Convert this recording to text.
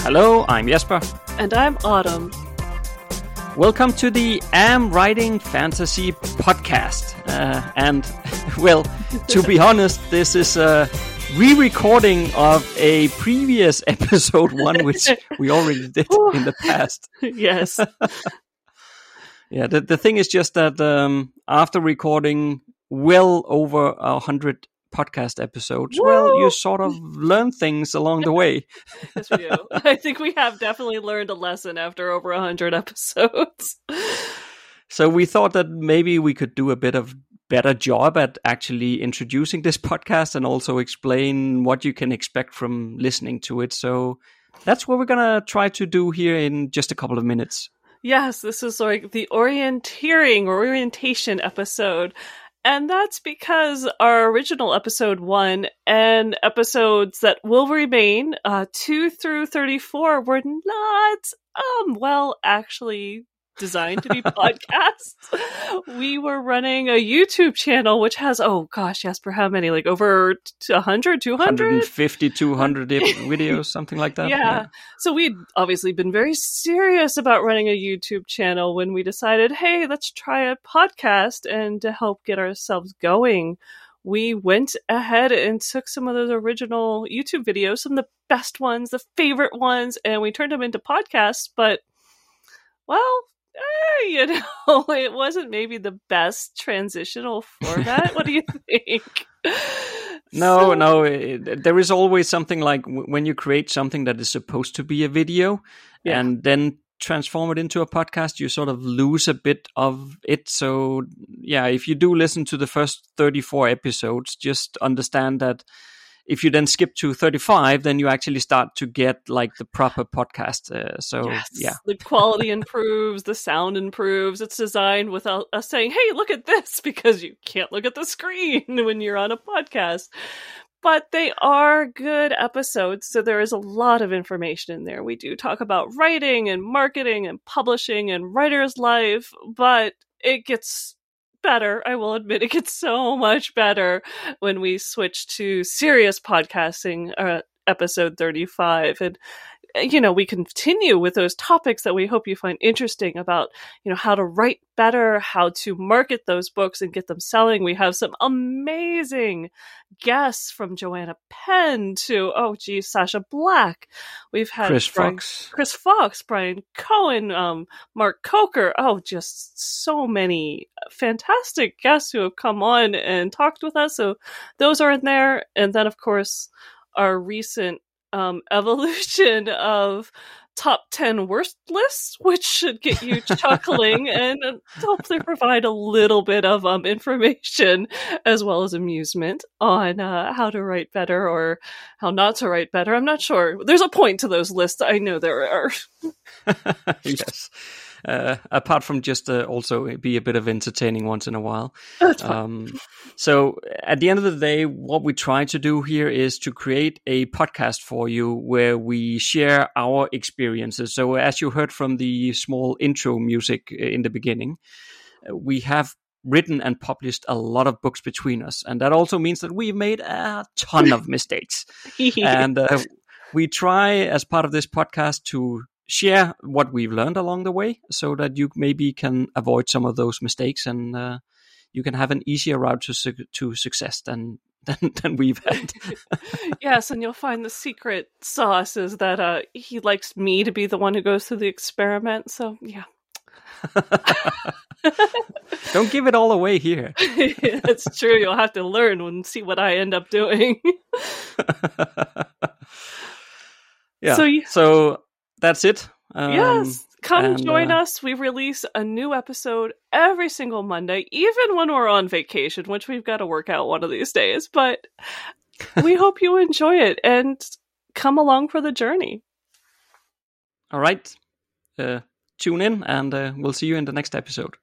Hello, I'm Jesper. And I'm Autumn. Welcome to the Am Writing Fantasy podcast. Uh, and, well, to be honest, this is a re recording of a previous episode one, which we already did in the past. yes. yeah, the, the thing is just that um, after recording well over a hundred podcast episodes, Woo! well, you sort of learn things along the way. yes, we do. I think we have definitely learned a lesson after over a hundred episodes. So we thought that maybe we could do a bit of better job at actually introducing this podcast and also explain what you can expect from listening to it. So that's what we're going to try to do here in just a couple of minutes. Yes, this is like the orienteering or orientation episode. And that's because our original episode one and episodes that will remain, uh, two through 34 were not, um, well, actually designed to be podcasts. We were running a YouTube channel which has, oh gosh, Jesper, how many? Like over 100, 200? 150, 200 videos, something like that. Yeah. yeah. So we'd obviously been very serious about running a YouTube channel when we decided, hey, let's try a podcast. And to help get ourselves going, we went ahead and took some of those original YouTube videos, some of the best ones, the favorite ones, and we turned them into podcasts. But, well, you know, it wasn't maybe the best transitional format. what do you think? No, so... no. It, there is always something like w- when you create something that is supposed to be a video yeah. and then transform it into a podcast, you sort of lose a bit of it. So, yeah, if you do listen to the first 34 episodes, just understand that if you then skip to 35 then you actually start to get like the proper podcast uh, so yes, yeah. the quality improves the sound improves. It's designed without us saying hey look at this because you can't look at the screen when you're on a podcast. But they are good episodes so there is a lot of information in there. We do talk about writing and marketing and publishing and writer's life but it gets better. I will admit it gets so much better when we switch to serious podcasting, uh, episode 35. And you know, we continue with those topics that we hope you find interesting about, you know, how to write better, how to market those books and get them selling. We have some amazing guests from Joanna Penn to, oh geez, Sacha Black. We've had Chris Brian, Fox, Chris Fox, Brian Cohen, um, Mark Coker. Oh, just so many fantastic guests who have come on and talked with us. So those are in there. And then, of course, our recent um, evolution of top 10 worst lists, which should get you chuckling and hopefully provide a little bit of um, information as well as amusement on uh, how to write better or how not to write better. I'm not sure. There's a point to those lists. I know there are. yes uh, apart from just uh, also be a bit of entertaining once in a while. Um, so at the end of the day, what we try to do here is to create a podcast for you where we share our experiences. So as you heard from the small intro music in the beginning, we have written and published a lot of books between us, and that also means that we've made a ton of mistakes. and uh, we try, as part of this podcast, to share what we've learned along the way so that you maybe can avoid some of those mistakes and uh, you can have an easier route to su- to success than than, than we've had. yes, and you'll find the secret sauce is that uh, he likes me to be the one who goes through the experiment. So yeah. Don't give it all away here. It's true. You'll have to learn and see what I end up doing. yeah. So, so that's it. Um, yes. Come and, join uh, us. We release a new episode every single Monday, even when we're on vacation, which we've got to work out one of these days. But we hope you enjoy it and come along for the journey. All right. uh, tune in, and uh, we'll see you in the next episode.